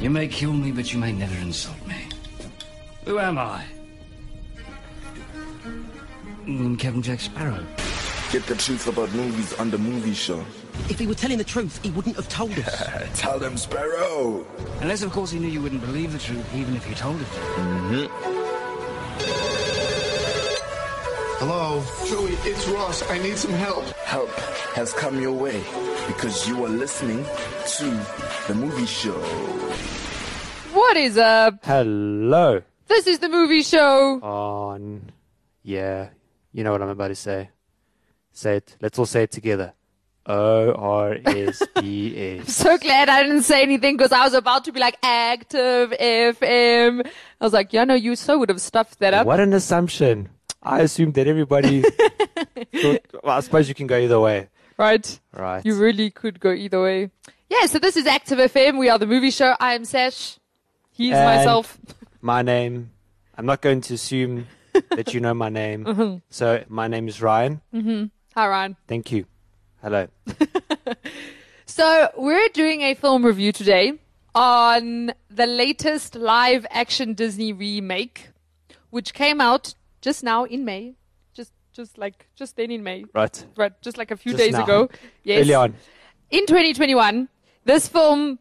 You may kill me, but you may never insult me. Who am I? I'm Captain Jack Sparrow. Get the truth about movies on the movie show. If he were telling the truth, he wouldn't have told us. Tell them, Sparrow. Unless, of course, he knew you wouldn't believe the truth, even if you told it. Hello? Joey, it's Ross. I need some help. Help has come your way because you are listening to the movie show. What is up? Hello. This is the movie show. On. Yeah, you know what I'm about to say. Say it. Let's all say it together. O R S E S. So glad I didn't say anything because I was about to be like active FM. I was like, yeah, no, you so would have stuffed that up. What an assumption. I assume that everybody thought, well, I suppose you can go either way. Right? Right. You really could go either way. Yeah, so this is Active FM. We are the movie show. I am Sash. He's And myself. My name, I'm not going to assume that you know my name. Mm-hmm. So my name is Ryan. Hi, Ryan. Thank you. Hello. So we're doing a film review today on the latest live action Disney remake, which came out just now in May. Just, just like, just then in May. Right. Right, just like a few Just days now. ago. Yes. Early on. in 2021, this film,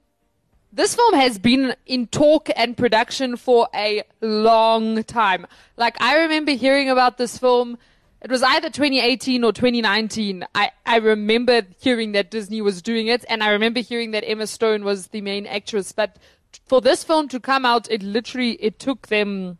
this film has been in talk and production for a long time. Like I remember hearing about this film. It was either 2018 or 2019. I, I remember hearing that Disney was doing it, and I remember hearing that Emma Stone was the main actress. But for this film to come out, it literally it took them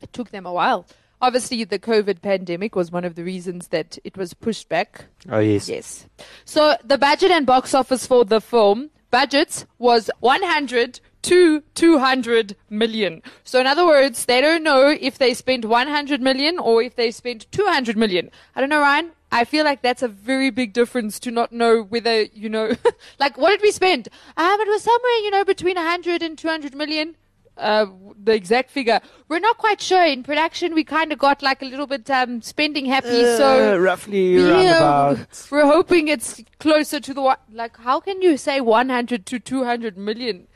it took them a while. Obviously, the COVID pandemic was one of the reasons that it was pushed back. Oh, yes. Yes. So the budget and box office for the film budgets was 100 to 200 million. So in other words, they don't know if they spent 100 million or if they spent 200 million. I don't know, Ryan. I feel like that's a very big difference to not know whether, you know, like what did we spend? Um, it was somewhere, you know, between 100 and 200 million. Uh, the exact figure. We're not quite sure. In production, we kind of got like a little bit um, spending happy. so Uh, roughly yeah, roundabout. we're hoping it's closer to the one. Like, how can you say 100 to 200 million?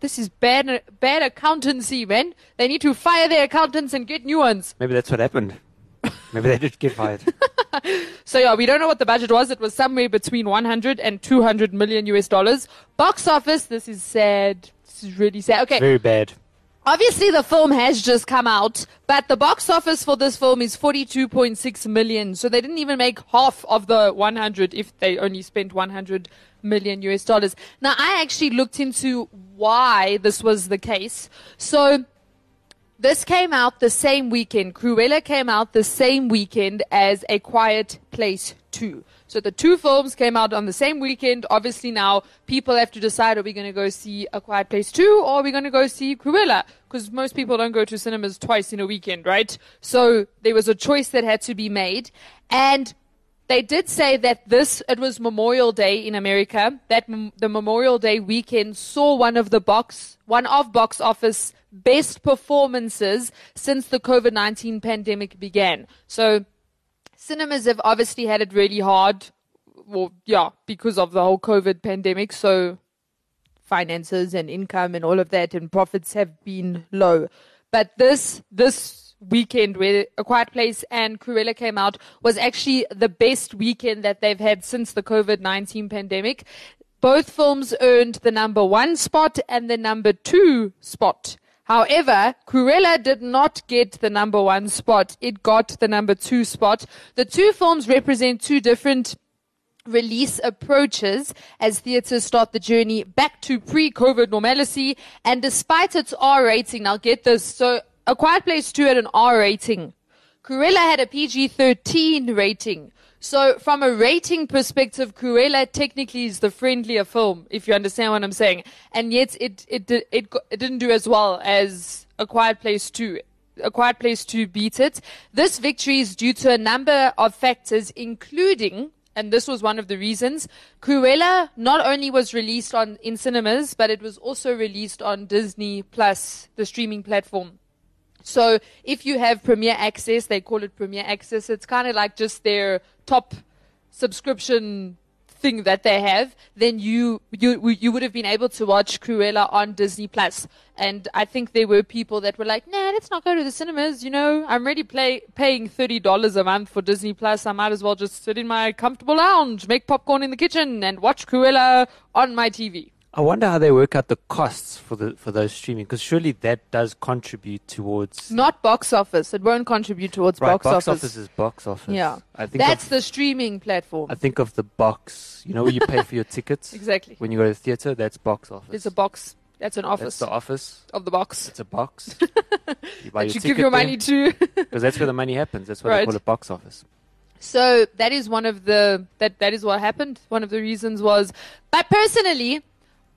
This is bad, bad accountancy, man. They need to fire their accountants and get new ones. Maybe that's what happened. Maybe they did get fired. So yeah, we don't know what the budget was. It was somewhere between 100 and 200 million US dollars. Box office. This is sad. This is really sad. Okay. Very bad. Obviously, the film has just come out, but the box office for this film is 42.6 million. So they didn't even make half of the 100 if they only spent 100 million US dollars. Now, I actually looked into why this was the case. So this came out the same weekend. Cruella came out the same weekend as A Quiet Place 2. So the two films came out on the same weekend. Obviously now people have to decide are we going to go see A Quiet Place 2 or are we going to go see Cruella? Because most people don't go to cinemas twice in a weekend, right? So there was a choice that had to be made. And they did say that this it was Memorial Day in America. That m- the Memorial Day weekend saw one of the box one of box office best performances since the COVID nineteen pandemic began. So cinemas have obviously had it really hard. Well, yeah, because of the whole COVID pandemic. So finances and income and all of that and profits have been low. But this this weekend where A Quiet Place and Cruella came out was actually the best weekend that they've had since the COVID nineteen pandemic. Both films earned the number one spot and the number two spot. However, Cruella did not get the number one spot. It got the number two spot. The two films represent two different release approaches as theaters start the journey back to pre-COVID normalcy. And despite its R rating, now get this, so A Quiet Place 2 had an R rating. Cruella had a PG-13 rating. So from a rating perspective, Cruella technically is the friendlier film, if you understand what I'm saying. And yet it, it, it, it didn't do as well as A Quiet Place 2. A Quiet Place 2 beat it. This victory is due to a number of factors, including and this was one of the reasons. Cruella not only was released on in cinemas, but it was also released on Disney Plus, the streaming platform. So if you have Premier Access, they call it Premier Access. It's kind of like just their top subscription thing that they have, then you you you would have been able to watch Cruella on Disney Plus. And I think there were people that were like, "Nah, let's not go to the cinemas. You know, I'm already play, paying thirty dollars a month for Disney Plus. I might as well just sit in my comfortable lounge, make popcorn in the kitchen, and watch Cruella on my TV." I wonder how they work out the costs for the for those streaming because surely that does contribute towards Not box office. It won't contribute towards right. box, Box, office. Box office is box office. Yeah. I think That's of, the streaming platform. I think of the box. You know where you pay for your tickets exactly. when you go to the theater. That's box office. It's a box. That's an office. That's the office. of the box It's a box. you buy that your you give your money to. because that's where the money happens. That's why Right. they call it box office. So that is one of the that that is what happened. One of the reasons was, but personally,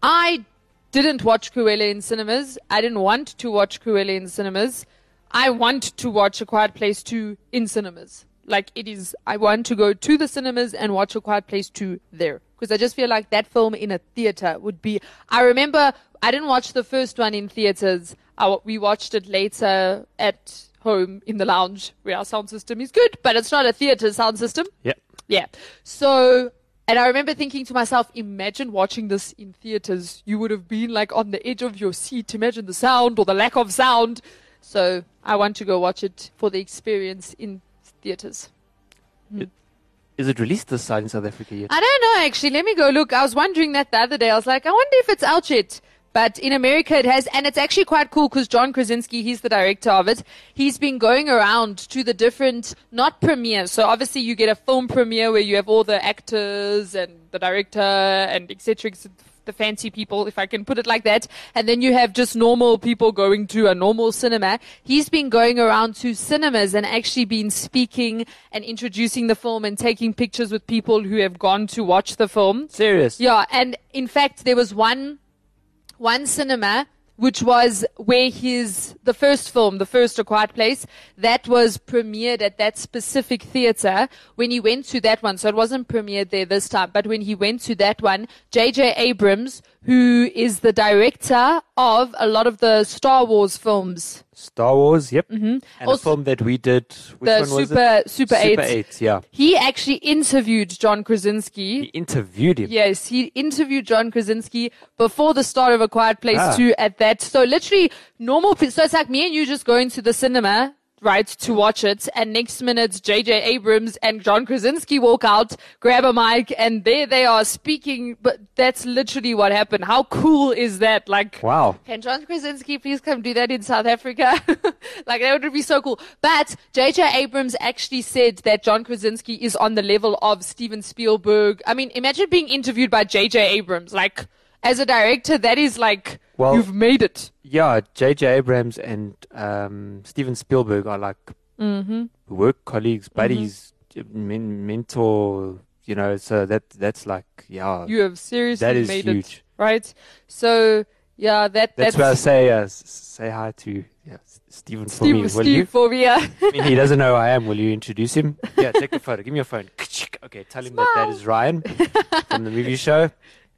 I didn't watch Cruella in cinemas. I didn't want to watch Cruella in cinemas. I want to watch A Quiet Place 2 in cinemas. Like it is, I want to go to the cinemas and watch A Quiet Place 2 there. Because I just feel like that film in a theater would be. I remember I didn't watch the first one in theaters. I, we watched it later at home in the lounge where our sound system is good, but it's not a theater sound system. Yep. Yeah. So, and I remember thinking to myself, imagine watching this in theaters. You would have been like on the edge of your seat. Imagine the sound or the lack of sound. So, I want to go watch it for the experience in theaters. Hmm. Is it released this side in South Africa yet? I don't know actually. Let me go look. I was wondering that the other day. I was like, I wonder if it's out yet. But in America it has, and it's actually quite cool because John Krasinski, he's the director of it. He's been going around to the different, not premieres. So obviously you get a film premiere where you have all the actors and the director and etc. The fancy people, if I can put it like that. And then you have just normal people going to a normal cinema. He's been going around to cinemas and actually been speaking and introducing the film and taking pictures with people who have gone to watch the film. Serious? Yeah, and in fact, there was one one cinema which was where his the first film, the first A Quiet Place, that was premiered at that specific theater. When he went to that one, so it wasn't premiered there this time, but when he went to that one, J.J. Abrams, who is the director of a lot of the Star Wars films, Star Wars. Yep. Mm-hmm. And a film that we did. Which the one was Super? Super, Super 8, Eight. Yeah. he actually interviewed John Krasinski. He interviewed him. Yes, he interviewed John Krasinski before the start of A Quiet Place Ah. 2 at that. So literally normal, so it's like me and you just going to the cinema, right, to watch it. And next minute, JJ Abrams and John Krasinski walk out, grab a mic, and there they are speaking. But that's literally what happened. How cool is that? Like, Wow. can John Krasinski please come do that in South Africa? like that would be so cool. But J.J. Abrams actually said that John Krasinski is on the level of Steven Spielberg. I mean, imagine being interviewed by J.J. Abrams. Like, as a director, that is like Well- you've made it. Yeah, J.J. Abrams and um, Steven Spielberg are like Mm-hmm. work colleagues, buddies, men- mentor. You know, so that that's like yeah, You have seriously that is made huge. it, right? So yeah, that That's that's, why I say uh, say hi to yeah, Steven for Steve, me. Will Steve you? for me. yeah. I mean, he doesn't know who I am. Will you introduce him? Yeah, take a photo. Give me your phone. Okay, tell him that that is Ryan from the movie show.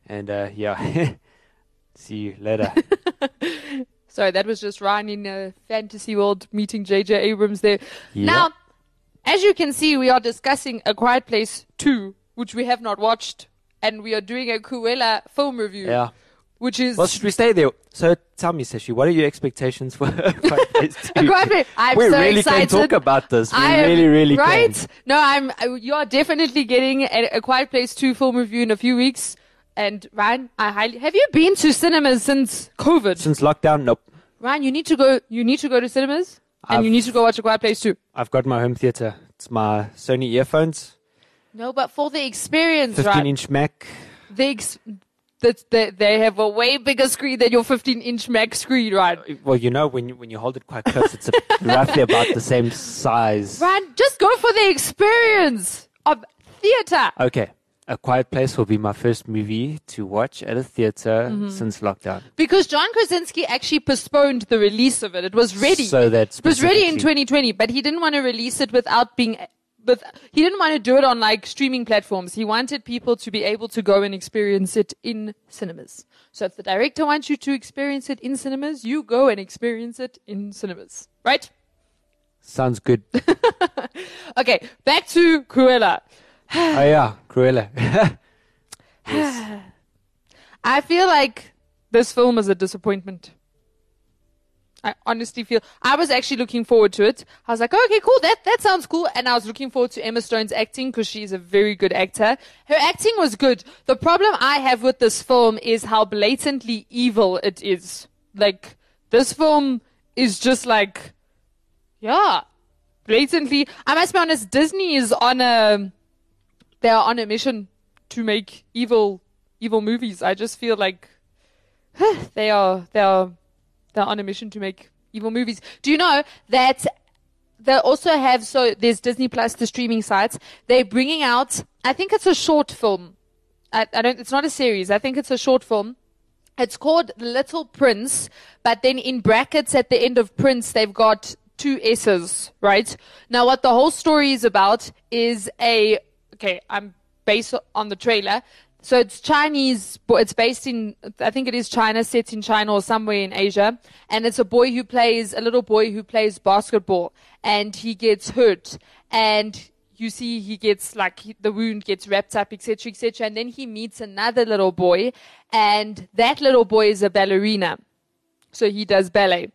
And uh, yeah, see you later. Sorry, that was just Ryan in a fantasy world meeting J.J. Abrams there. Yeah. Now, as you can see, we are discussing A Quiet Place 2, which we have not watched, and we are doing a Cruella film review, Yeah. which is Well, should we stay there? So tell me, Sashi, what are your expectations for Quiet Place A 2? Quiet Place. I'm we so really excited. can talk about this. We am- really, really right? can. No, I'm. You are definitely getting a, a Quiet Place 2 film review in a few weeks. And Ryan, I highly have you been to cinemas since COVID? Since lockdown, nope. Ryan, you need to go. You need to go to cinemas, and I've- you need to go watch A Quiet Place too. I've got my home theater. It's my Sony earphones, No, but for the experience, 15 right? inch Mac. the ex- that they, they have a way bigger screen than your 15 inch Mac screen, right? Uh, well, you know, when you, when you hold it quite close, it's roughly about the same size. Ryan, just go for the experience of theater. Okay. A Quiet Place will be my first movie to watch at a theater Mm-hmm. since lockdown. Because John Krasinski actually postponed the release of it. It was ready. So that it was ready in 2020, but he didn't want to release it without being. but he didn't want to do it on like streaming platforms. He wanted people to be able to go and experience it in cinemas. So if the director wants you to experience it in cinemas, you go and experience it in cinemas. Right? Sounds good. Okay, back to Cruella. Oh yeah, Cruella. Yes. I feel like this film is a disappointment. I honestly feel I was actually looking forward to it. I was like, okay, cool, that that sounds cool, and I was looking forward to Emma Stone's acting because she's a very good actor. Her acting was good. The problem I have with this film is how blatantly evil it is. Like this film is just like, yeah, blatantly. I must be honest, Disney is on a they are on a mission to make evil evil movies. I just feel like they are they are they're on a mission to make evil movies. Do you know that they also have so there's Disney Plus, the streaming sites. They're bringing out. I think it's a short film. I, I don't. It's not a series. I think it's a short film. It's called Little Prince, but then in brackets at the end of Prince, they've got two S's, right? Now, what the whole story is about is a, okay, I'm based on the trailer. So it's Chinese, but it's based in, I think it is China, set in China or somewhere in Asia. And it's a boy who plays, a little boy who plays basketball and he gets hurt. And you see he gets like the wound gets wrapped up, etc., etc. And then he meets another little boy and that little boy is a ballerina. So he does ballet.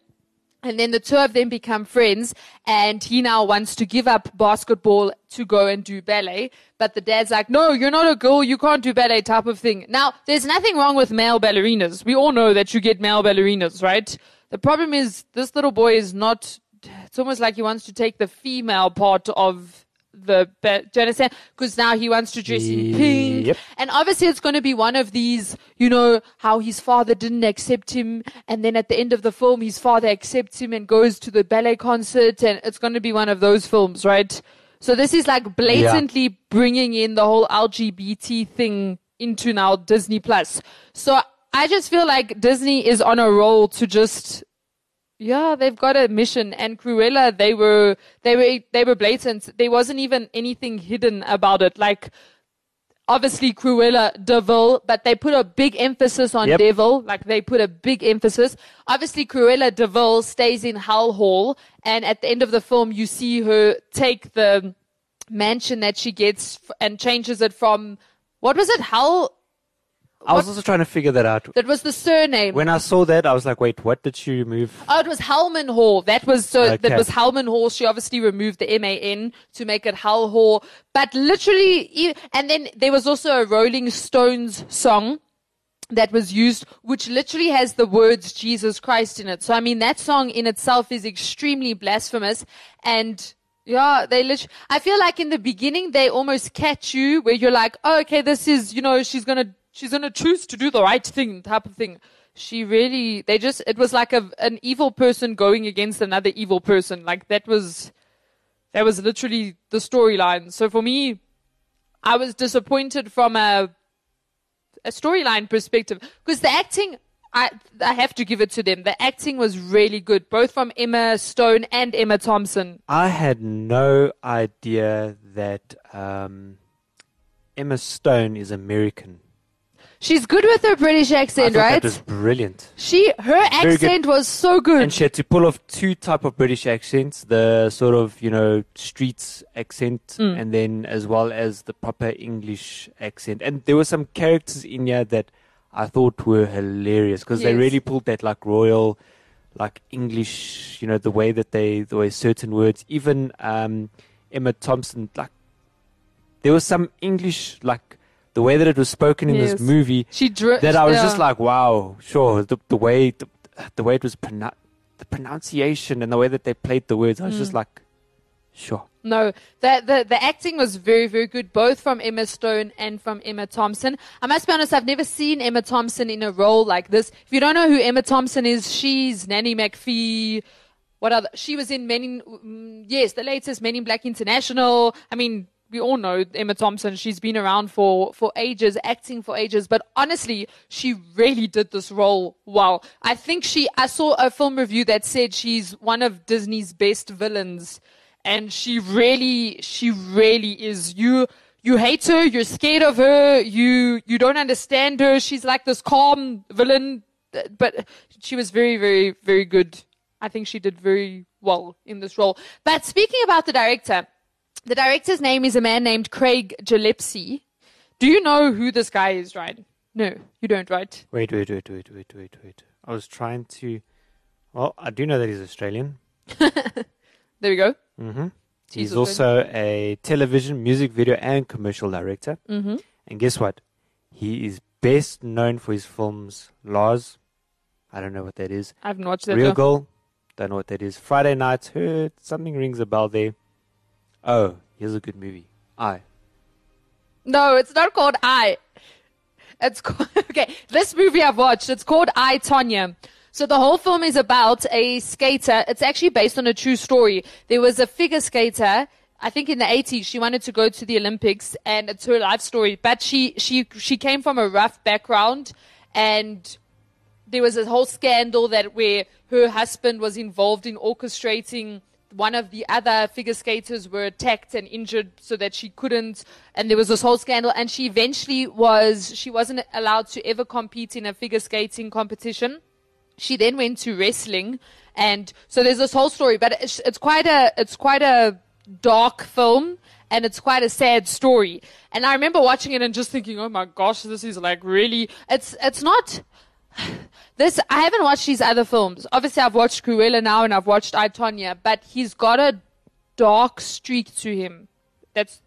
And then the two of them become friends, and he now wants to give up basketball to go and do ballet. But the dad's like, no, you're not a girl, you can't do ballet type of thing. Now, there's nothing wrong with male ballerinas. We all know that you get male ballerinas, right? The problem is this little boy is not, it's almost like he wants to take the female part of the, ba- do you understand? Because now he wants to dress in pink. Yep. And obviously, it's going to be one of these, you know, how his father didn't accept him. And then at the end of the film, his father accepts him and goes to the ballet concert. And it's going to be one of those films, right? So this is like blatantly bringing in the whole LGBT thing into now Disney Plus. So I just feel like Disney is on a roll to just yeah, they've got a mission. And Cruella, they were, they were, they were blatant. There wasn't even anything hidden about it. Like, obviously Cruella, Devil, but they put a big emphasis on Yep. Devil. Like, they put a big emphasis. Obviously Cruella de Vil stays in Hell Hall. And at the end of the film, you see her take the mansion that she gets and changes it from, what was it? Hell? I was also trying to figure that out. That was the surname. When I saw that, I was like, wait, what did she remove? Oh, it was Hellman Hall. That was so. Okay. That was Hellman Hall. She obviously removed the M A N to make it Hell Hall. But literally, and then there was also a Rolling Stones song that was used, which literally has the words Jesus Christ in it. So I mean, that song in itself is extremely blasphemous. And yeah, they literally. I feel like in the beginning they almost catch you where you're like, oh, okay, this is you know she's gonna she's gonna choose to do the right thing type of thing. She really they just it was like a an evil person going against another evil person. Like that was that was literally the storyline. So for me, I was disappointed from a a storyline perspective because the acting I I have to give it to them. The acting was really good, both from Emma Stone and Emma Thompson. I had no idea that um, Emma Stone is American. She's good with her British accent, thought right? that was brilliant. She her accent was so good. And she had to pull off two type of British accents, the sort of, you know, streets accent Mm. and then as well as the proper English accent. And there were some characters in here that I thought were hilarious because they really pulled that like royal like English, you know, the way that they the way certain words, even um Emma Thompson like there was some English like the way that it was spoken in Yes. this movie she dr- that I was yeah. just like, wow, sure. The the way the, the way it was pronou- the pronunciation and the way that they played the words, I was Mm. just like, sure. No, the, the the acting was very very good, both from Emma Stone and from Emma Thompson. I must be honest, I've never seen Emma Thompson in a role like this. If you don't know who Emma Thompson is, she's Nanny McPhee. What other? She was in Men in mm, yes, the latest Men in Black International. I mean. We all know Emma Thompson. She's been around for, for ages, acting for ages. But honestly, she really did this role well. I think she, I saw a film review that said she's one of Disney's best villains and she really she really is you you hate her you're scared of her you you don't understand her she's like this calm villain but she was very very very good i think she did very well in this role but speaking about the director the director's name is a man named craig gillespie Do you know who this guy is, Ryan? No, you don't, right? Wait, wait, wait, wait, wait, wait, wait. I was trying to. Well, I do know that he's Australian. There we go. Mm-hmm. He's He's also a television, music video, and commercial director. Mm-hmm. And guess what? He is best known for his films Lars. I don't know what that is. I haven't watched that. Real though. Girl. Don't know what that is. Friday Nights. Heard something rings a bell there. Oh, here's a good movie. I. No, it's not called I. It's called, okay. This movie I've watched. It's called I Tonya. So the whole film is about a skater. It's actually based on a true story. There was a figure skater. I think in the 80s she wanted to go to the Olympics and it's her life story. But she she she came from a rough background and there was a whole scandal that where her husband was involved in orchestrating one of the other figure skaters were attacked and injured so that she couldn't and there was this whole scandal and she eventually was she wasn't allowed to ever compete in a figure skating competition. She then went to wrestling and so there's this whole story but it's, it's quite a it's quite a dark film and it's quite a sad story. And i remember watching it and just thinking oh my gosh this is like really it's it's not this I haven't watched these other films. Obviously, I've watched Cruella now and I've watched I Tonya, but he's got a dark streak to him. That's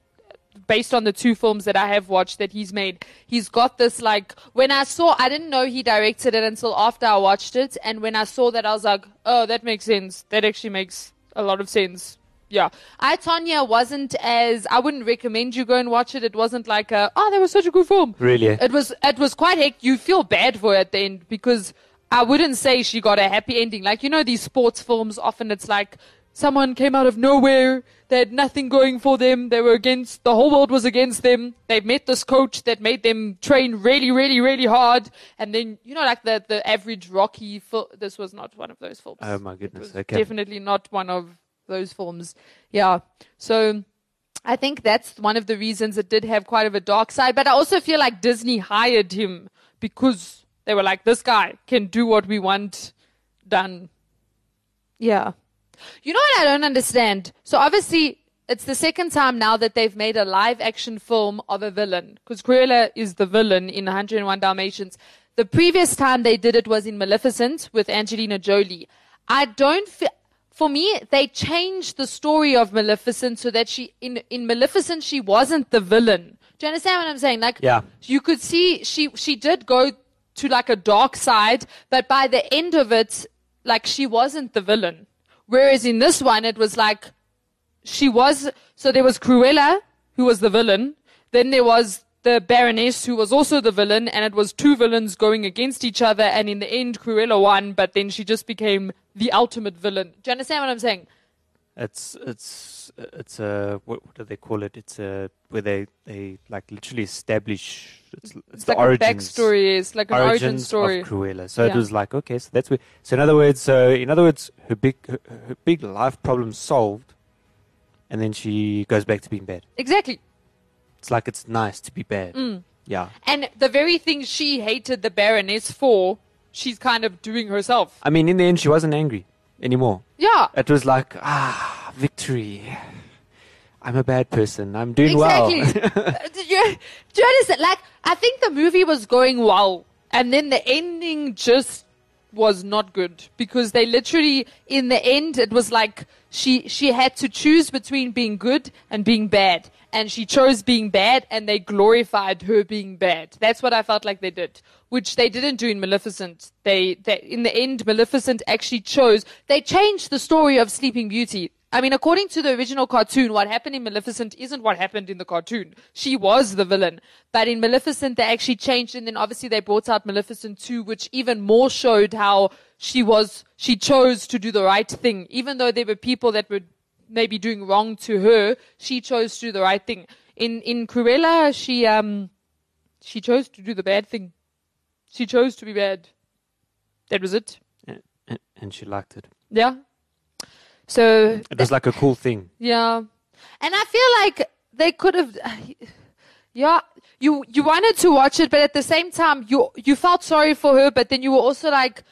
based on the two films that I have watched that he's made. He's got this like when I saw I didn't know he directed it until after I watched it, and when I saw that I was like, oh, that makes sense. That actually makes a lot of sense. Yeah, I Tonya wasn't as I wouldn't recommend you go and watch it. It wasn't like a oh that was such a good film. Really? It was it was quite heck. You feel bad for her at the end because I wouldn't say she got a happy ending. Like you know these sports films, often it's like someone came out of nowhere. They had nothing going for them. They were against the whole world was against them. They met this coach that made them train really, really, really hard. And then you know like the the average Rocky. Fil- this was not one of those films. Oh my goodness. Okay. definitely not one of those films. Yeah. So I think that's one of the reasons it did have quite of a dark side. But I also feel like Disney hired him because they were like, this guy can do what we want done. Yeah. You know what I don't understand? So obviously, it's the second time now that they've made a live action film of a villain because Cruella is the villain in 101 Dalmatians. The previous time they did it was in Maleficent with Angelina Jolie. I don't feel, for me, they changed the story of Maleficent so that she, in, in Maleficent, she wasn't the villain. Do you understand what I'm saying? Like, Yeah. you could see she, she did go to like a dark side, but by the end of it, like she wasn't the villain. Whereas in this one, it was like she was. So there was Cruella, who was the villain. Then there was the Baroness, who was also the villain, and it was two villains going against each other. And in the end, Cruella won, but then she just became the ultimate villain. Do you understand what I'm saying? It's it's it's a what, what do they call it? It's a where they they like literally establish it's, it's, It's the like origins a backstory. It's like an origin story. of Cruella. So it was like okay, so that's where. So in other words, so in other words, her big her, her big life problem solved, and then she goes back to being bad. Exactly. It's like it's nice to be bad. Mm. Yeah. And the very thing she hated the Baroness for, she's kind of doing herself. I mean, in the end, she wasn't angry anymore. Yeah. It was like ah, victory. I'm a bad person. I'm doing Exactly. well. Uh, Did you, do you understand? Like, I think the movie was going well, and then the ending just was not good because they literally, in the end, it was like she she had to choose between being good and being bad, and she chose being bad, and they glorified her being bad. That's what I felt like they did, which they didn't do in Maleficent. They, they in the end, Maleficent actually chose. They changed the story of Sleeping Beauty. I mean, according to the original cartoon, what happened in Maleficent isn't what happened in the cartoon. She was the villain. But in Maleficent, they actually changed, and then obviously they brought out Maleficent 2, which even more showed how she was, she chose to do the right thing. Even though there were people that were maybe doing wrong to her, she chose to do the right thing. In, in Cruella, she, um, she chose to do the bad thing. She chose to be bad. That was it. and, and- she liked it. Yeah. So It was like a cool thing. yeah, and I feel like they could have. Yeah, you you wanted to watch it, but at the same time, you you felt sorry for her, but then you were also like,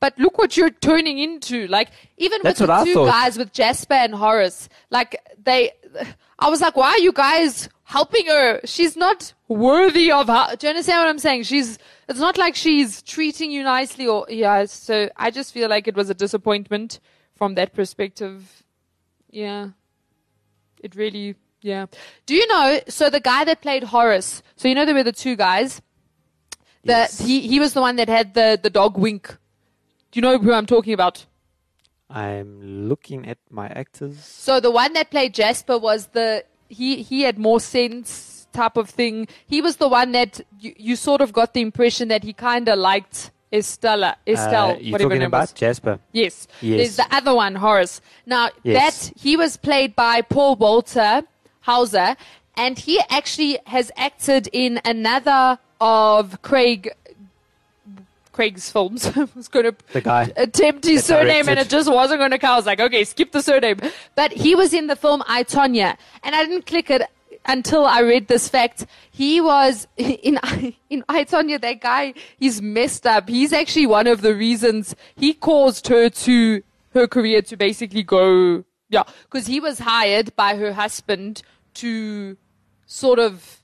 but look what you're turning into. Like even That's with the two thought. guys with Jasper and Horace, like they, I was like, why are you guys helping her? She's not worthy of her. Do you understand what I'm saying? She's. It's not like she's treating you nicely or yeah. So I just feel like it was a disappointment from that perspective. Yeah. It really, yeah. Do you know? So the guy that played Horace. So you know there were the two guys. The Yes. he he was the one that had the the dog wink. Do you know who I'm talking about? I'm looking at my actors. So the one that played Jasper was the he he had more sense type of thing. He was the one that you, you sort of got the impression that he kind of liked Estella, Estelle, Uh, you're talking about. Jasper. Yes. Yes. There's the other one, Horace. Now Yes. that he was played by Paul Walter Hauser, and he actually has acted in another of Craig Craig's films. I was going to The guy. attempt his surname and it just wasn't going to come. I was like, okay, skip the surname. But he was in the film I, Tonya. And I didn't click it until I read this fact. He was in, in I, Tonya, that guy, he's messed up. He's actually one of the reasons he caused her to, her career to basically go, yeah, because he was hired by her husband to sort of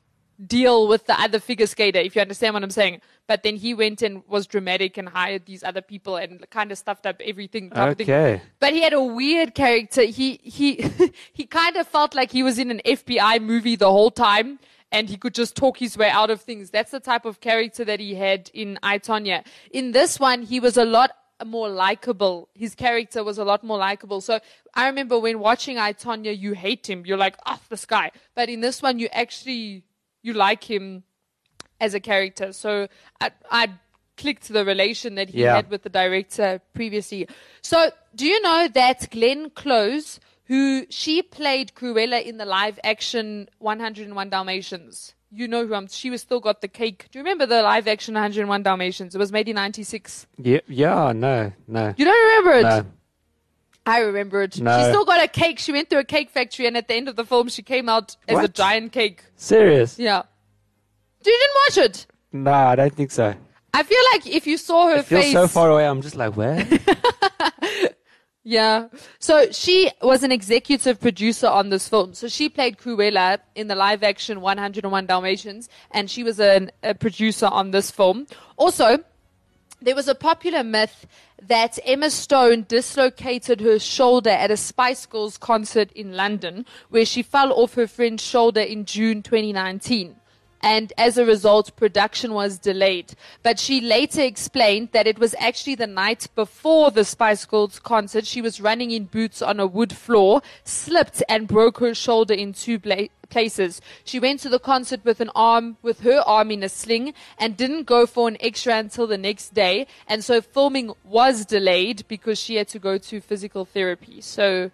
deal with the other figure skater, if you understand what I'm saying. But then he went and was dramatic and hired these other people and kind of stuffed up everything. type of thing. Okay. But he had a weird character. He he he kind of felt like he was in an FBI movie the whole time. And he could just talk his way out of things. That's the type of character that he had in I, Tonya. In this one, he was a lot more likable. His character was a lot more likable. So I remember when watching I, Tonya, you hate him. You're like, oh, this guy. But in this one, you actually, you like him as a character. So I, I clicked the relation that he Yeah. had with the director previously. So do you know that Glenn Close, who she played Cruella in the live action 101 Dalmatians? You know who I'm. She was still got the cake. Do you remember the live action 101 Dalmatians? It was made in '96. Yeah, yeah, no, no. You don't remember it? No. I remember it. No. She still got a cake. She went to a cake factory, and at the end of the film, she came out as a giant cake. Serious? Yeah. You didn't watch it? No, I don't think so. I feel like if you saw her It feels face, so far away. I'm just like, where? yeah. So she was an executive producer on this film. So she played Cruella in the live action 101 Dalmatians, and she was an, a producer on this film. Also, there was a popular myth that Emma Stone dislocated her shoulder at a Spice Girls concert in London, where she fell off her friend's shoulder in June 2019. And as a result, production was delayed. But she later explained that it was actually the night before the Spice Girls concert. She was running in boots on a wood floor, slipped and broke her shoulder in two places. She went to the concert with an arm, with her arm in a sling and didn't go for an extra until the next day. And so filming was delayed because she had to go to physical therapy. So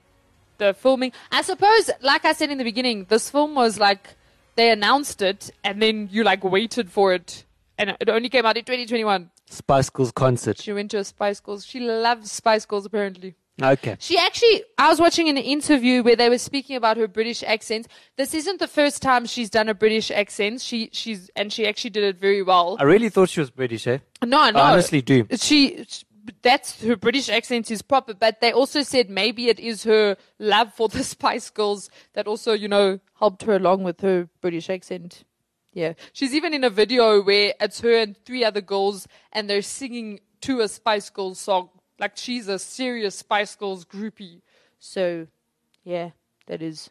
the filming, I suppose, like I said in the beginning, this film was like, they announced it and then you like waited for it and it only came out in 2021. Spice Girls concert. She went to a Spice Girls. She loves Spice Girls apparently. Okay. She actually, I was watching an interview where they were speaking about her British accent. This isn't the first time she's done a British accent. She, she's, and she actually did it very well. I really thought she was British, eh? No, no. I honestly do. She, sh- that's her British accent is proper, but they also said maybe it is her love for the Spice Girls that also, you know, helped her along with her British accent. Yeah. She's even in a video where it's her and three other girls and they're singing to a Spice Girls song. Like she's a serious Spice Girls groupie. So, yeah, that is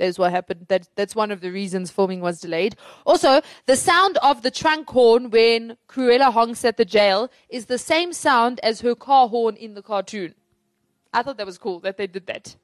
that's what happened. That that's one of the reasons filming was delayed. Also, the sound of the trunk horn when Cruella honks at the jail is the same sound as her car horn in the cartoon. I thought that was cool that they did that.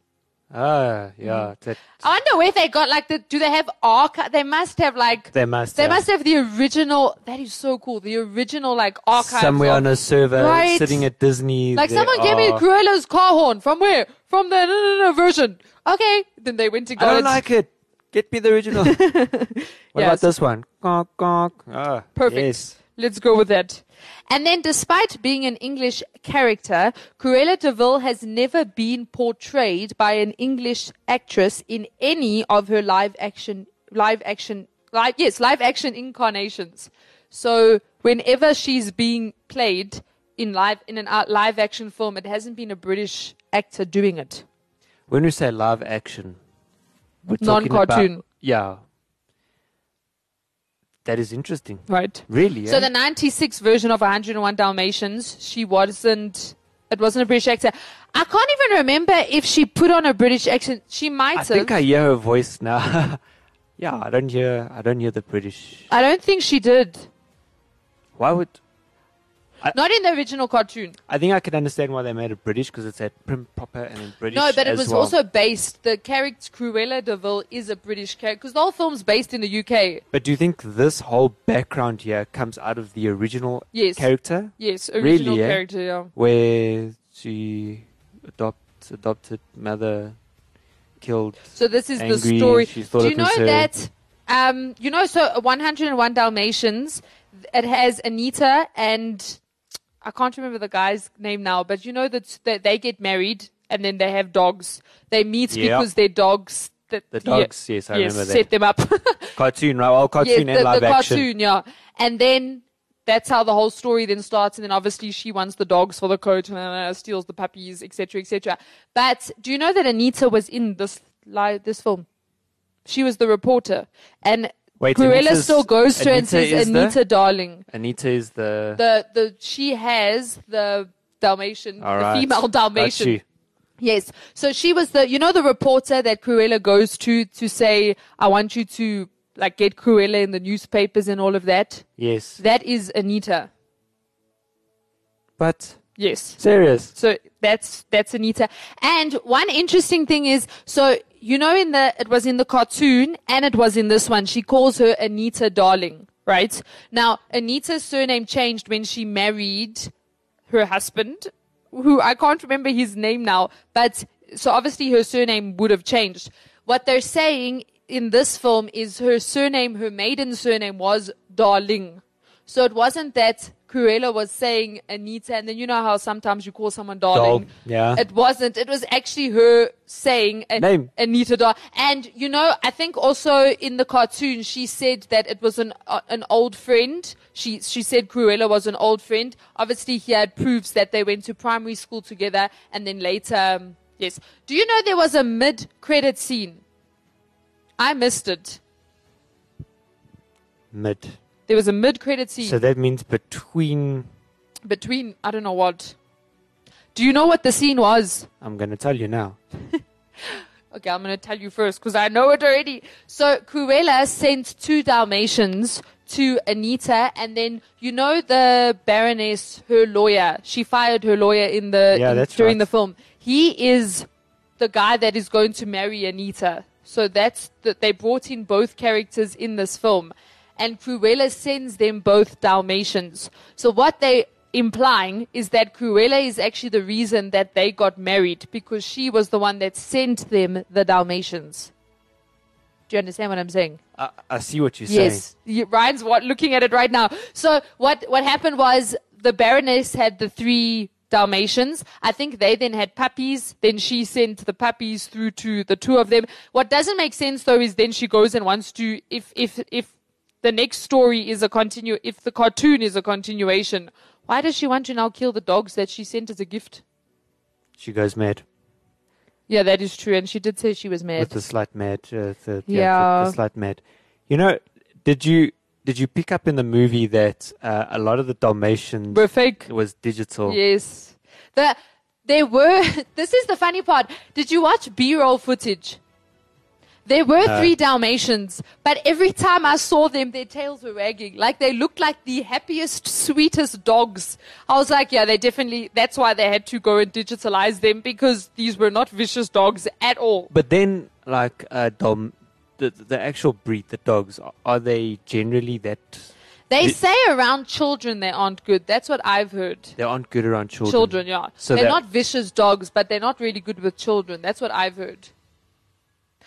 Ah, yeah. That, I wonder where they got like the. Do they have archive? They must have like. they must. They yeah. must have the original. That is so cool. The original like archive. somewhere of- on a server Right. sitting at Disney. Like someone gave me are- Cruella's car horn from where? From the no no no version. Okay, then they went to I don't it. like it. Get me the original. what Yeah, about this one? Conk, conk. Ah, Perfect. Yes. Let's go with that. And then, despite being an English character, Cruella de Vil has never been portrayed by an English actress in any of her live action, live action, live, yes, live action incarnations. So, whenever she's being played, in live in an uh, live action film, it hasn't been a British actor doing it. When we say live action, we're Non-cartoon. about- yeah. That is interesting. Right. Really? So eh? the 96 version of 101 Dalmatians, she wasn't, it wasn't a British accent. I can't even remember if she put on a British accent. She might I have. think I hear her voice now. yeah, I don't hear. I don't hear the British. I don't think she did. Why would? Not in the original cartoon. I think I can understand why they made it British because it's that prim proper and British. No, but it was well. also based, the character Cruella de Vil is a British character, because the whole film's based in the UK. But do you think this whole background here comes out of the original Yes. character, Yes, original Really, character, yeah. where she adopt adopted mother killed? So this is the story. Do you know that? Um, you know, so 101 Dalmatians. It has Anita and I can't remember the guy's name now, but you know that, that they get married and then they have dogs. They meet Yeah. because their dogs. That, The dogs, yes, I yes, remember set them up. Cartoon, right? Well, cartoon yes, and the, live the action. cartoon, yeah. And then that's how the whole story then starts. And then obviously she wants the dogs for the coat and uh, steals the puppies, etc., etc. But do you know that Anita was in this li- this film? She was the reporter, and Wait, Cruella Anita's- still goes to her and Anita says, is the- "Anita, darling." Anita is the. The the she has the Dalmatian, the female Dalmatian. Yes. So she was the, you know, the reporter that Cruella goes to to say, I want you to like get Cruella in the newspapers and all of that. Yes, That is Anita. but Yes. serious. So that's that's Anita. And one interesting thing is, so you know, in the it was in the cartoon and it was in this one. She calls her Anita Darling, right? Now Anita's surname changed when she married her husband, who I can't remember his name now, but so obviously her surname would have changed. What they're saying in this film is her surname, her maiden surname was Darling. So it wasn't that Cruella was saying Anita, and then you know how sometimes you call someone darling. Doll, yeah. It wasn't. It was actually her saying a- Name. Anita Dar. And you know, I think also in the cartoon she said that it was an uh, an old friend. She she said Cruella was an old friend. Obviously, he had proofs that they went to primary school together, and then later, um, yes. Do you know there was a mid credit scene? I missed it. Mid. There was a mid credit scene. So that means between. between I don't know what. Do you know what the scene was? I'm going to tell you now. Okay, I'm going to tell you first because I know it already. So Cruella sent two Dalmatians to Anita, and then you know the Baroness, her lawyer. She fired her lawyer in the Yeah, in- that's during right. the film. He is the guy that is going to marry Anita. So that's that they brought in both characters in this film, and Cruella sends them both Dalmatians. So what they implying is that Cruella is actually the reason that they got married because she was the one that sent them the Dalmatians. Do you understand what I'm saying? I, I see what you're saying. Yes, Ryan's what, looking at it right now. So what what happened was the Baroness had the three Dalmatians. I think they then had puppies. Then she sent the puppies through to the two of them. What doesn't make sense though is then she goes and wants to if if if the next story is a continue if the cartoon is a continuation. Why does she want to now kill the dogs that she sent as a gift? She goes mad. Yeah, that is true, and she did say she was mad. With the slight mad. Uh, the, yeah. Yeah. The, the slight mad. You know, did you did you pick up in the movie that uh, a lot of the Dalmatians We're fake. was digital? Yes. The there were this is the funny part. Did you watch B roll footage? There were No. three Dalmatians, but every time I saw them, their tails were wagging. Like they looked like the happiest, sweetest dogs. I was like, yeah, they definitely, that's why they had to go and digitalize them because these were not vicious dogs at all. But then, like uh, Dom, the the actual breed, the dogs, are, they generally that They say around children they aren't good. That's what I've heard. they aren't good around children? Children, yeah. So they're not vicious dogs, but they're not really good with children. That's what I've heard.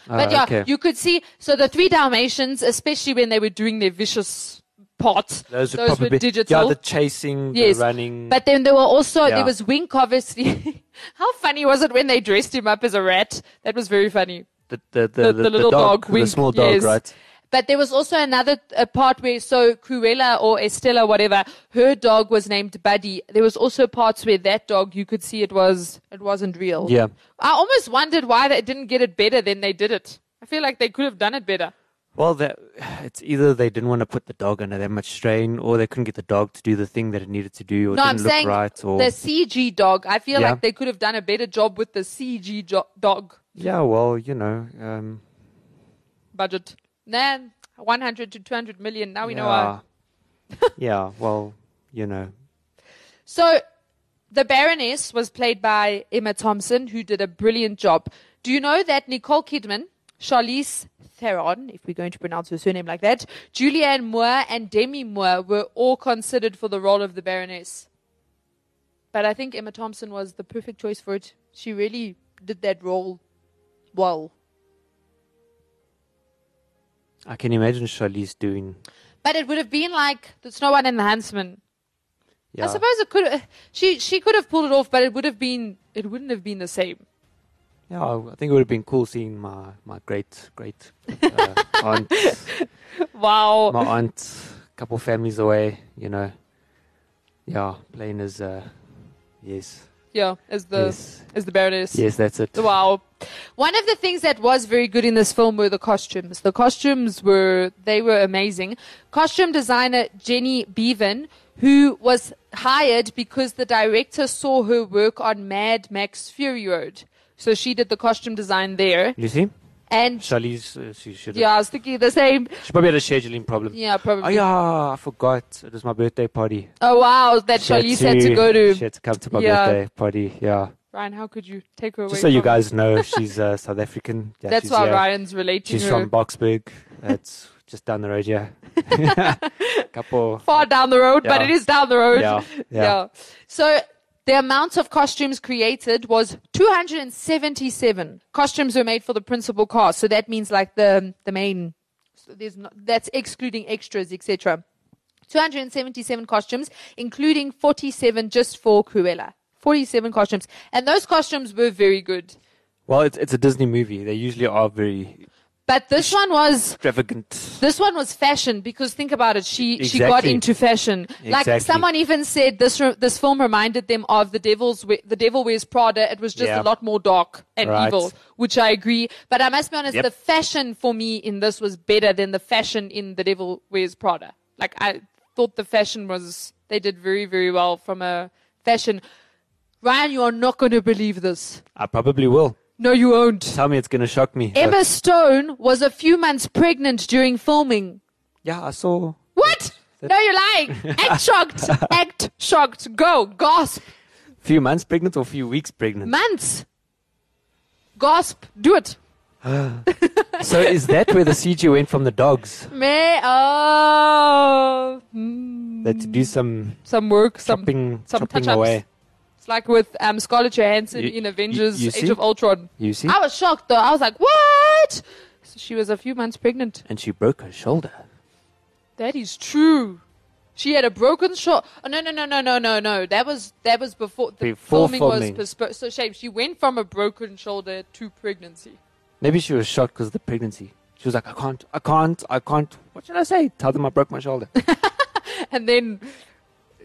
But Ah, yeah, okay. you could see. So the three Dalmatians, especially when they were doing their vicious parts, those, those probably were digital. Yeah, the chasing, yes, the running. But then there were also Yeah. there was Wink, obviously. How funny was it when they dressed him up as a rat? That was very funny. the, the, the, the- the little dog, the Wink, small dog, yes. right? But there was also another a part where, so Cruella or Estella, whatever, her dog was named Buddy. There was also parts where that dog, you could see it was, it wasn't real. Yeah. I almost wondered why they didn't get it better than they did it. I feel like they could have done it better. Well, that, it's either they didn't want to put the dog under that much strain, or they couldn't get the dog to do the thing that it needed to do, or No, didn't I'm look right, or the CG dog. I feel Yeah. like they could have done a better job with the CG jo- dog yeah. Well, you know, um, budget. Nah, 100 to 200 million. Now we know why. yeah, yeah. Well, you know, So, the Baroness was played by Emma Thompson, who did a brilliant job. Do you know that Nicole Kidman, Charlize Theron, if we're going to pronounce her surname like that, Julianne Moore, and Demi Moore were all considered for the role of the Baroness? But I think Emma Thompson was the perfect choice for it. She really did that role well. I can imagine Charlize doing. But it would have been like the Snow White and the Huntsman. Yeah, I suppose it could. She she could have pulled it off, but it would have been. It wouldn't have been the same. yeah. I think it would have been cool seeing my my great great uh, aunt, Wow. my aunt, couple families away. You know, yeah, playing as uh, yes, Yeah, as the yes, as the Baroness. yes, that's it. Wow. One of the things that was very good in this film were the costumes. The costumes were they were amazing. Costume designer Jenny Beavan, who was hired because the director saw her work on Mad Max Fury Road. So she did the costume design there. You see, And Charlize, uh, she should. yeah, I was thinking the same. She probably had a scheduling problem. Yeah, probably. Oh yeah, I forgot. It was my birthday party. Oh wow, that She had Charlize had to go to. She had to come to my Yeah. birthday party. Yeah. Ryan, how could you take her away? Just so you guys know, she's uh, South African. Yeah, That's why yeah, Ryan's relating She's her She's from Boksburg. It's just down the road, yeah. A couple. far down the road, but it is down the road. Yeah, yeah. So the amount of costumes created was 277 costumes were made for the principal cast. So that means like the the main. So there's not, that's excluding extras, etc. 277 costumes, including 47 just for Cruella. 47 costumes, and those costumes were very good. Well, it's it's a Disney movie. They usually are very But this one was extravagant. This one was fashion because think about it. She she got into fashion. Exactly. Like someone even said this re- this film reminded them of the Devil's We- the Devil Wears Prada. It was just Yeah. a lot more dark and Right. evil, which I agree. But I must be honest, Yep. the fashion for me in this was better than the fashion in the Devil Wears Prada. Like I thought the fashion was they did very very well from a fashion. Ryan, you are not going to believe this. I probably will. No, you won't. Tell me it's gonna shock me. Emma but- Stone was a few months pregnant during filming. yeah, I saw. What? No, you're lying. Act shocked. Act shocked. Go. Gasp. Few months pregnant or few weeks pregnant. Months. Gasp. Do it. so is that where the CG went from the dogs? May oh mm, That to do some some work, some chopping, some chopping touch-ups. away. It's like with um, Scarlett Johansson You- in Avengers: you Age see? of Ultron. You see? I was shocked though. I was like, what? So she was a few months pregnant. And she broke her shoulder. That is true. She had a broken shoulder. Oh, no, no, no, no, no, no, no. That was that was before the Before filming, filming. was postponed. So shame. She went from a broken shoulder to pregnancy. Maybe she was shocked because of the pregnancy. She was like, I can't, I can't, I can't. What should I say? Tell them I broke my shoulder. And then,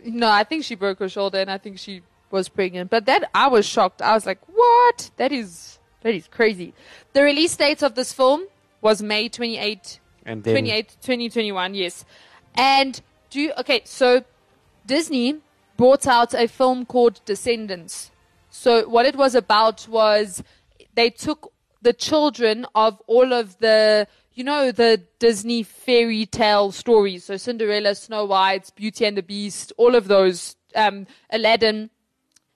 no, I think she broke her shoulder, and I think she was pregnant. But that I was shocked. I was like, what? That is that is crazy. The release date of this film was May 28, And then 28, 2021. Yes, and do you, okay. So Disney brought out a film called Descendants. So what it was about was they took the children of all of the you know the Disney fairy tale stories. So Cinderella, Snow White, Beauty and the Beast, all of those. Um, Aladdin.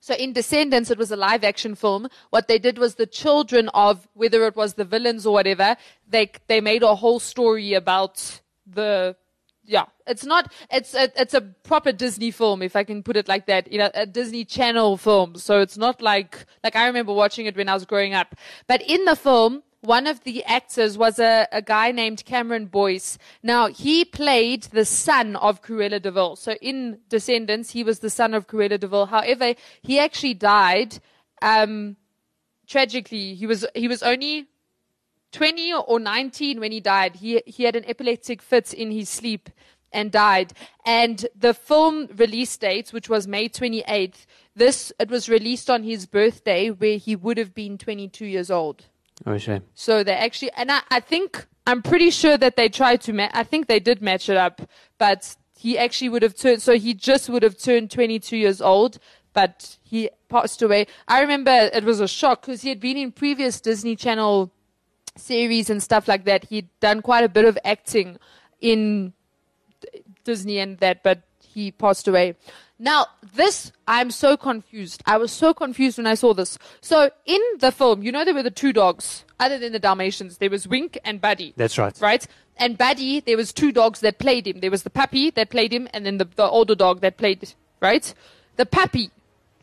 So in Descendants, it was a live action film. What they did was the children of whether it was the villains or whatever, they they made a whole story about the yeah. It's not it's a, it's a proper Disney film if I can put it like that. You know, a Disney Channel film. So it's not like like I remember watching it when I was growing up. But in the film, one of the actors was a, a guy named Cameron Boyce. Now, he played the son of Cruella de Vil. So in Descendants, he was the son of Cruella de Vil. However, he actually died, um, tragically. He was, he was only 20 or 19 when he died. He, he had an epileptic fit in his sleep and died. And the film release date, which was May 28th, this, it was released on his birthday where he would have been 22 years old. Oh, shame. So they actually, and I, I think, I'm pretty sure that they tried to, ma- I think they did match it up, but he actually would have turned, so he just would have turned 22 years old, but he passed away. I remember it was a shock because he had been in previous Disney Channel series and stuff like that. He'd done quite a bit of acting in Disney and that, but he passed away. Now, this, I'm so confused. I was so confused when I saw this. So, in the film, you know, there were the two dogs, other than the Dalmatians. There was Wink and Buddy. That's right. Right? And Buddy, there was two dogs that played him. There was the puppy that played him, and then the, the older dog that played, right? The puppy,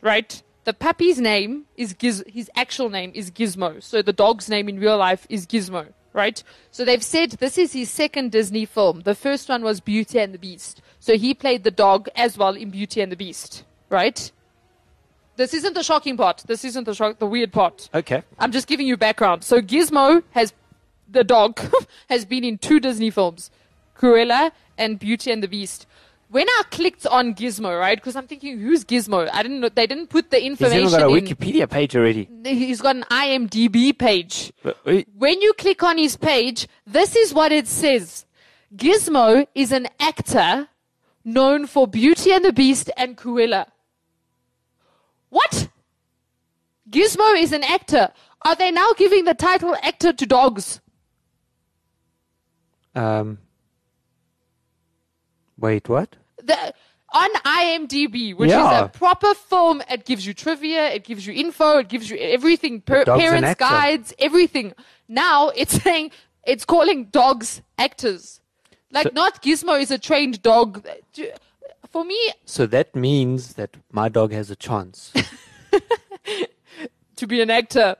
right? The puppy's name is Giz, his actual name is Gizmo. So the dog's name in real life is Gizmo, right? So they've said this is his second Disney film. The first one was Beauty and the Beast. So he played the dog as well in Beauty and the Beast, right? This isn't the shocking part. This isn't the shock, the weird part. Okay. I'm just giving you background. So Gizmo has the dog has been in two Disney films, Cruella and Beauty and the Beast. When I clicked on Gizmo, right? Because I'm thinking, who's Gizmo? I didn't know. They didn't put the He's information. even got a in. Wikipedia page already. He's got an IMDb page. Wait, When you click on his page, this is what it says. Gizmo is an actor known for Beauty and the Beast and Cruella. What? Gizmo is an actor. Are they now giving the title actor to dogs? Um. Wait, what? The, on IMDb, which is a proper film, it gives you trivia, it gives you info, it gives you everything. Per- parents guides, everything. Now it's saying it's calling dogs actors. Like, So- not Gizmo is a trained dog. For me, So that means that my dog has a chance. to be an actor,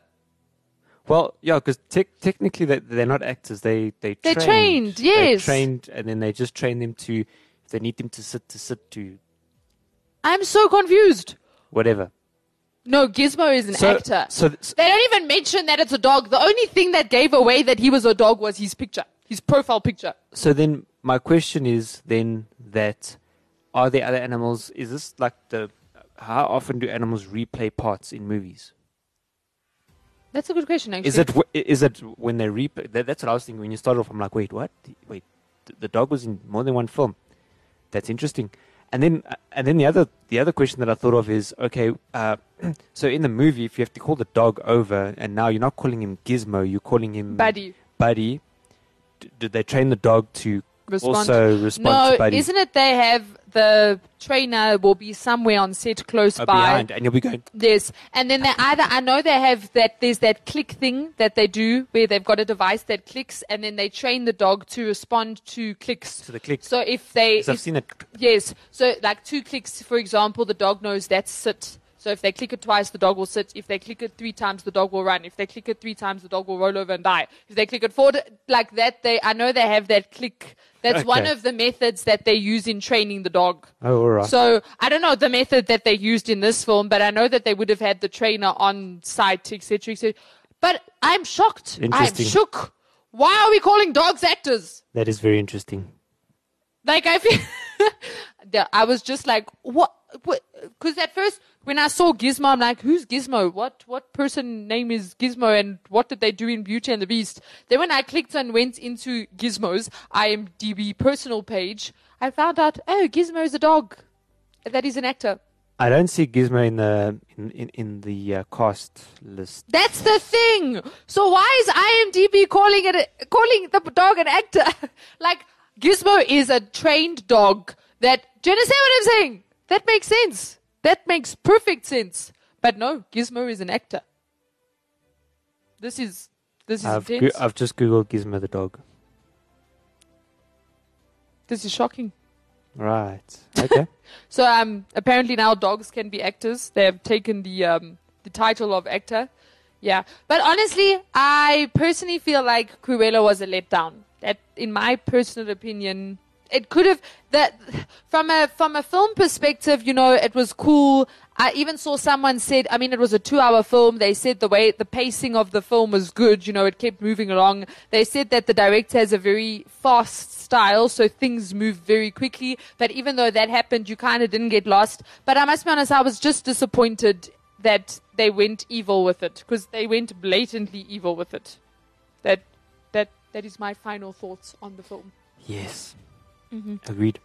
well, yeah, because tec- technically they, they're not actors. They they They're trained. trained, yes. They're trained, and then they just train them to. If they need them to sit, to sit to I'm so confused. whatever. No, Gizmo is an So, actor. so, th- They don't even mention that it's a dog. The only thing that gave away that he was a dog was his picture, his profile picture. so then my question is then that are there other animals? Is this like the how often do animals replay parts in movies? That's a good question, actually. Is it wh- is it when they replay? That, that's what I was thinking when you started off. I'm like, wait, what? Wait, th- the dog was in more than one film. That's interesting. And then uh, and then the other the other question that I thought of is okay. Uh, so in the movie, if you have to call the dog over, and now you're not calling him Gizmo, you're calling him Buddy? Buddy. D- did they train the dog to Respond. also respond no, to Buddy? isn't it they have the trainer will be somewhere on set close Uh, by. behind, and you'll be going. Yes, and then they either I know they have that there's that click thing that they do where they've got a device that clicks, and then they train the dog to respond to clicks. To the click. So if they, 'Cause I've seen it. yes, so like two clicks, for example, the dog knows that's sit. So if they click it twice, the dog will sit. If they click it three times, the dog will run. If they click it three times, the dog will roll over and die. If they click it four, like that, they I know they have that click. That's one of the methods that they use in training the dog. Oh, all right. So I don't know the method that they used in this film, but I know that they would have had the trainer on site, etc., etc. But I'm shocked. I'm shook. Why are we calling dogs actors? that is very interesting. Like I feel, I was just like, what? Because at first, when I saw Gizmo, I'm like, who's Gizmo? What what person name is Gizmo? And what did they do in Beauty and the Beast? Then when I clicked and went into Gizmo's IMDb personal page, I found out, oh, Gizmo is a dog. That is an actor. I don't see Gizmo in the in in, in the uh, cast list. That's the thing. So why is IMDb calling it a, calling the dog an actor? like Gizmo is a trained dog. That do you understand what I'm saying? That makes sense. That makes perfect sense. But no, Gizmo is an actor. This is this is I've go- I've just googled Gizmo the dog. this is shocking. Right. Okay. So um, apparently now dogs can be actors. They have taken the um, the title of actor. Yeah, but honestly, I personally feel like Cruella was a letdown. That, in my personal opinion, it could have that from a from a film perspective, you know, it was cool. I even saw someone said, I mean, it was a two-hour film. They said the way the pacing of the film was good. You know, it kept moving along. They said that the director has a very fast style, so things move very quickly. But even though that happened, you kind of didn't get lost. But I must be honest, I was just disappointed that they went evil with it because they went blatantly evil with it. That that that is my final thoughts on the film. Yes. Mm-hmm. Agreed.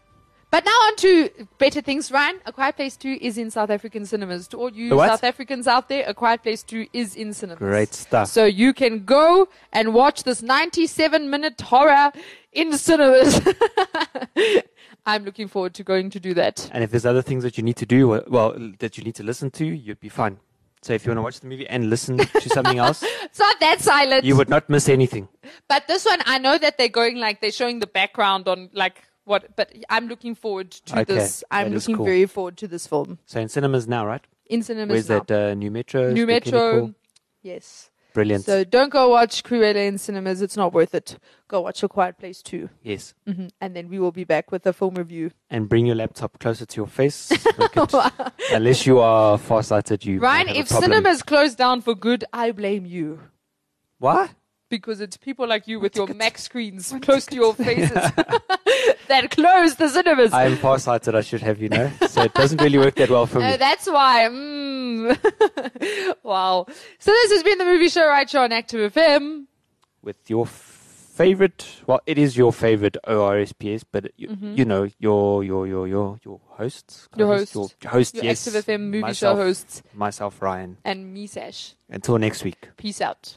But now on to better things, Ryan. A Quiet Place 2 is in South African cinemas. To all you South Africans out there, A Quiet Place 2 is in cinemas. Great stuff. So you can go and watch this 97 minute horror in cinemas. I'm looking forward to going to do that. And if there's other things that you need to do, well- well, that you need to listen to, you'd be fine. So if you want to watch the movie and listen to something else, It's not that silent. you would not miss anything. But this one, I know that they're going like they're showing the background on like what. But I'm looking forward to Okay, this. I'm looking cool. very forward to this film So in cinemas now, right? in cinemas Where's now. that uh, Nu Metro? Nu Metro. Yes. Brilliant. So don't go watch Cruella in cinemas. It's not worth it. Go watch A Quiet Place too. yes. hmm And then we will be back with a film review. And bring your laptop closer to your face. Unless you are farsighted, you. Ryan, might have a if cinemas close down for good, I blame you. What? Because it's people like you with your Mac screens close to your faces that close the cinemas. I am farsighted, I should have you know. So it doesn't really work that well for Oh, me. that's why. Mm. wow. So this has been the movie show right here on Active FM. With your favorite, well, it is your favorite ORSPS, but you, you know your your your your your hosts, Mm-hmm. Your co-hosts, host. your host, Your yes, Active FM movie myself, show hosts myself, Ryan. and me, Sash. Until next week, Peace out.